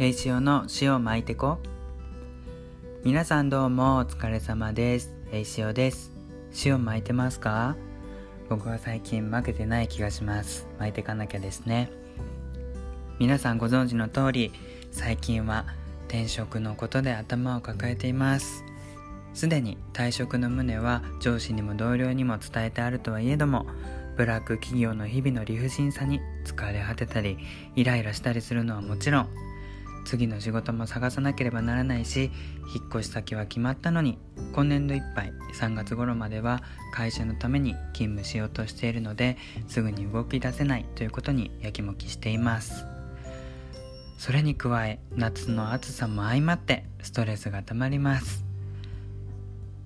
栄潮の塩巻いてこ。皆さんどうもお疲れ様です。栄潮です。塩巻いてますか？僕は最近負けてない気がします。巻いてかなきゃですね。皆さんご存知の通り最近は転職のことで頭を抱えています。すでに退職の旨は上司にも同僚にも伝えてあるとはいえどもブラック企業の日々の理不尽さに疲れ果てたりイライラしたりするのはもちろん次の仕事も探さなければならないし引っ越し先は決まったのに今年度いっぱい3月頃までは会社のために勤務しようとしているのですぐに動き出せないということにやきもきしています。それに加え夏の暑さも相まってストレスがたまります。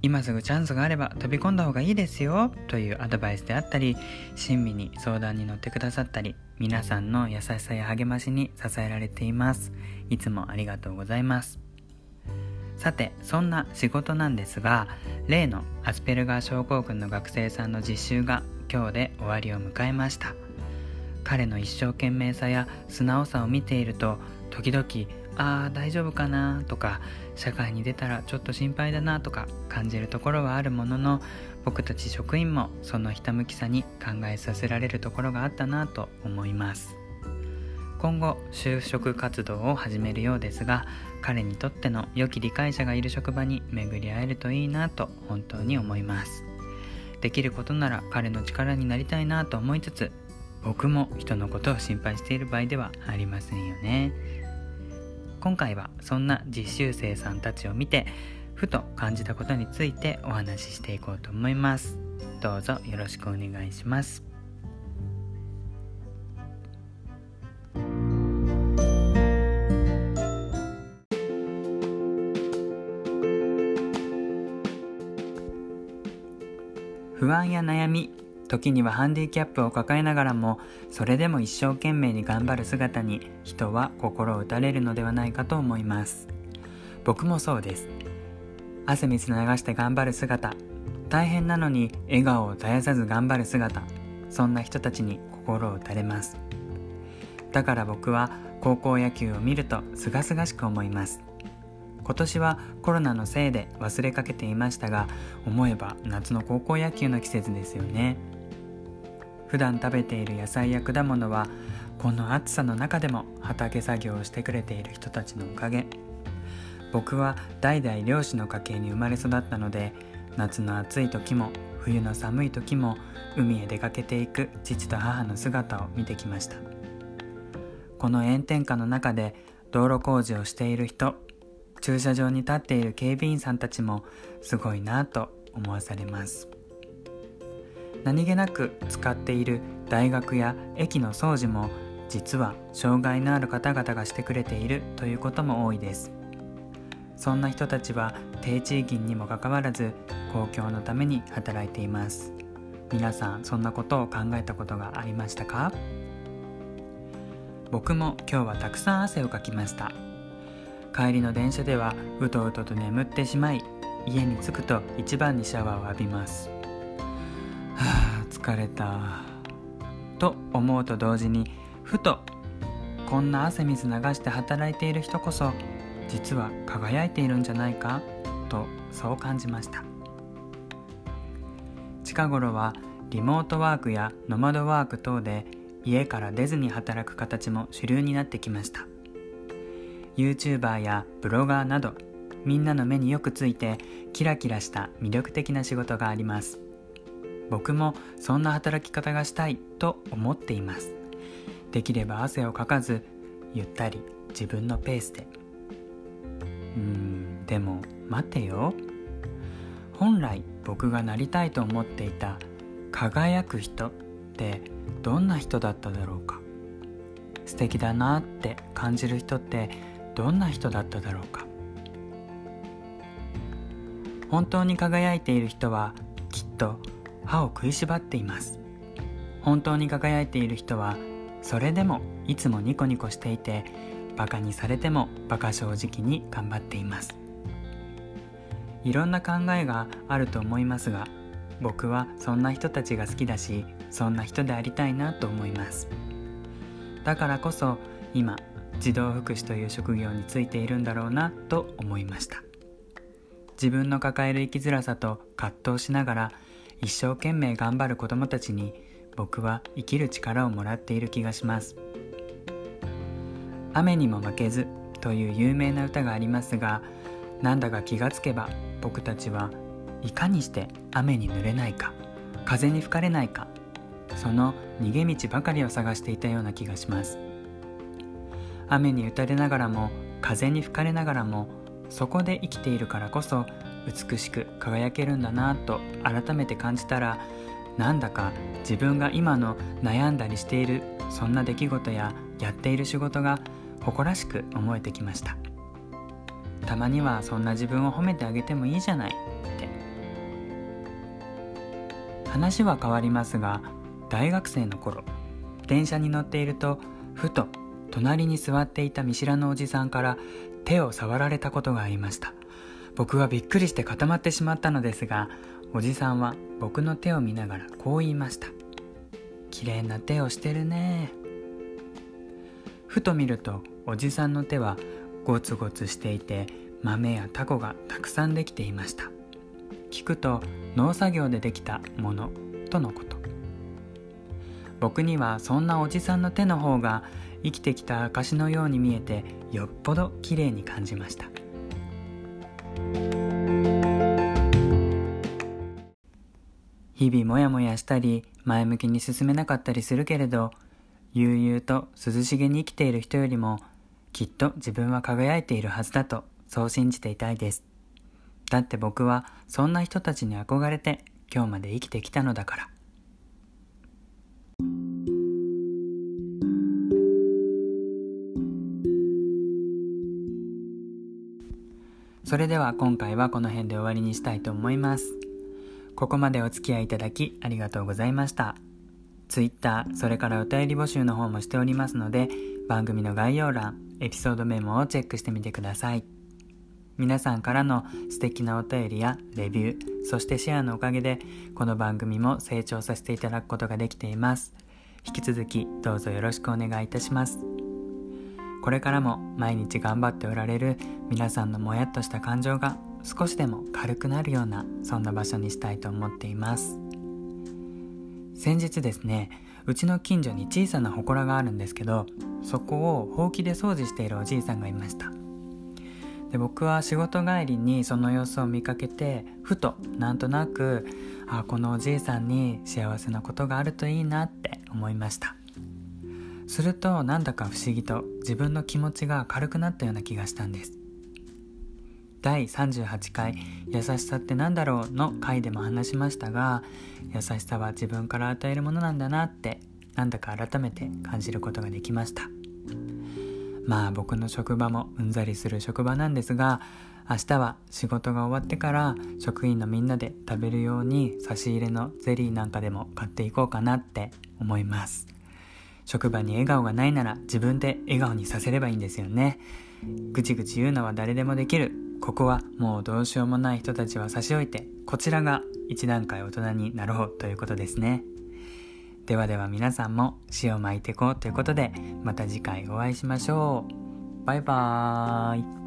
今すぐチャンスがあれば飛び込んだ方がいいですよというアドバイスであったり親身に相談に乗ってくださったり皆さんの優しさや励ましに支えられています。いつもありがとうございます。さてそんな仕事なんですが例のアスペルガー症候群の学生さんの実習が今日で終わりを迎えました。彼の一生懸命さや素直さを見ていると時々ああ大丈夫かな？とか社会に出たらちょっと心配だなとか感じるところはあるものの僕たち職員もそのひたむきさに考えさせられるところがあったなと思います。今後就職活動を始めるようですが彼にとっての良き理解者がいる職場に巡り会えるといいなと本当に思います。できることなら彼の力になりたいなと思いつつ僕も人のことを心配している場合ではありませんよね。今回はそんな実習生さんたちを見てふと感じたことについてお話ししていこうと思います。どうぞよろしくお願いします。不安や悩み時にはハンディキャップを抱えながらもそれでも一生懸命に頑張る姿に人は心を打たれるのではないかと思います。僕もそうです。汗水流して頑張る姿。大変なのに笑顔を絶やさず頑張る姿。そんな人たちに心を打たれます。だから僕は高校野球を見ると清々しく思います。今年はコロナのせいで忘れかけていましたが思えば夏の高校野球の季節ですよね。普段食べている野菜や果物はこの暑さの中でも畑作業をしてくれている人たちのおかげ。僕は代々漁師の家系に生まれ育ったので夏の暑い時も冬の寒い時も海へ出かけていく父と母の姿を見てきました。この炎天下の中で道路工事をしている人駐車場に立っている警備員さんたちもすごいなと思わされます。何気なく使っている大学や駅の掃除も実は障害のある方々がしてくれているということも多いです。そんな人たちは低地域にもかかわらず公共のために働いています。皆さんそんなことを考えたことがありましたか？僕も今日はたくさん汗をかきました。帰りの電車ではうとうとと眠ってしまい家に着くと一番にシャワーを浴びます。疲れた。と思うと同時にふとこんな汗水流して働いている人こそ実は輝いているんじゃないか？とそう感じました。近頃はリモートワークやノマドワーク等で家から出ずに働く形も主流になってきました。YouTuber やブロガーなどみんなの目によくついてキラキラした魅力的な仕事があります。僕もそんな働き方がしたいと思っています。できれば汗をかかずゆったり自分のペースで。うんでも待てよ。本来僕がなりたいと思っていた輝く人ってどんな人だっただろうか。素敵だなって感じる人ってどんな人だっただろうか。本当に輝いている人はきっと歯を食いしばっています。本当に輝いている人はそれでもいつもニコニコしていてバカにされてもバカ正直に頑張っています。いろんな考えがあると思いますが僕はそんな人たちが好きだしそんな人でありたいなと思います。だからこそ今児童福祉という職業についているんだろうなと思いました。自分の抱える生きづらさと葛藤しながら一生懸命頑張る子どもたちに僕は生きる力をもらっている気がします。雨にも負けずという有名な歌がありますがなんだか気がつけば僕たちはいかにして雨に濡れないか風に吹かれないかその逃げ道ばかりを探していたような気がします。雨に打たれながらも風に吹かれながらもそこで生きているからこそ美しく輝けるんだなと改めて感じたらなんだか自分が今の悩んだりしているそんな出来事ややっている仕事が誇らしく思えてきました。たまにはそんな自分を褒めてあげてもいいじゃないって。話は変わりますが大学生の頃電車に乗っているとふと隣に座っていた見知らぬおじさんから手を触られたことがありました。僕はびっくりして固まってしまったのですがおじさんは僕の手を見ながらこう言いました綺麗な手をしてるね。ふと見るとおじさんの手はゴツゴツしていて豆やタコがたくさんできていました。聞くと農作業でできたものとのこと。僕にはそんなおじさんの手の方が生きてきた証のように見えてよっぽど綺麗に感じました。日々モヤモヤしたり前向きに進めなかったりするけれど悠々と涼しげに生きている人よりもきっと自分は輝いているはずだとそう信じていたいです。だって僕はそんな人たちに憧れて今日まで生きてきたのだから。それでは今回はこの辺で終わりにしたいと思います。ここまでお付き合いいただきありがとうございました。Twitter、それからお便り募集の方もしておりますので、番組の概要欄、エピソードメモをチェックしてみてください。皆さんからの素敵なお便りやレビュー、そしてシェアのおかげで、この番組も成長させていただくことができています。引き続きどうぞよろしくお願いいたします。これからも毎日頑張っておられる皆さんのもやっとした感情が少しでも軽くなるようなそんな場所にしたいと思っています。先日ですねうちの近所に小さな祠があるんですけどそこをほうきで掃除しているおじいさんがいました。で僕は仕事帰りにその様子を見かけてふとなんとなくあこのおじいさんに幸せなことがあるといいなって思いました。するとなんだか不思議と自分の気持ちが軽くなったような気がしたんです第38回「優しさって何だろう?」の回でも話しましたが優しさは自分から与えるものなんだなってなんだか改めて感じることができましたまあ僕の職場もうんざりする職場なんですが明日は仕事が終わってから職員のみんなで食べるように差し入れのゼリーなんかでも買っていこうかなって思います職場に笑顔がないなら自分で笑顔にさせればいいんですよね。ぐちぐち言うのは誰でもできる。ここはもうどうしようもない人たちは差し置いて、こちらが一段階大人になろうということですね。ではでは皆さんも塩を巻いていこうということで、また次回お会いしましょう。バイバーイ。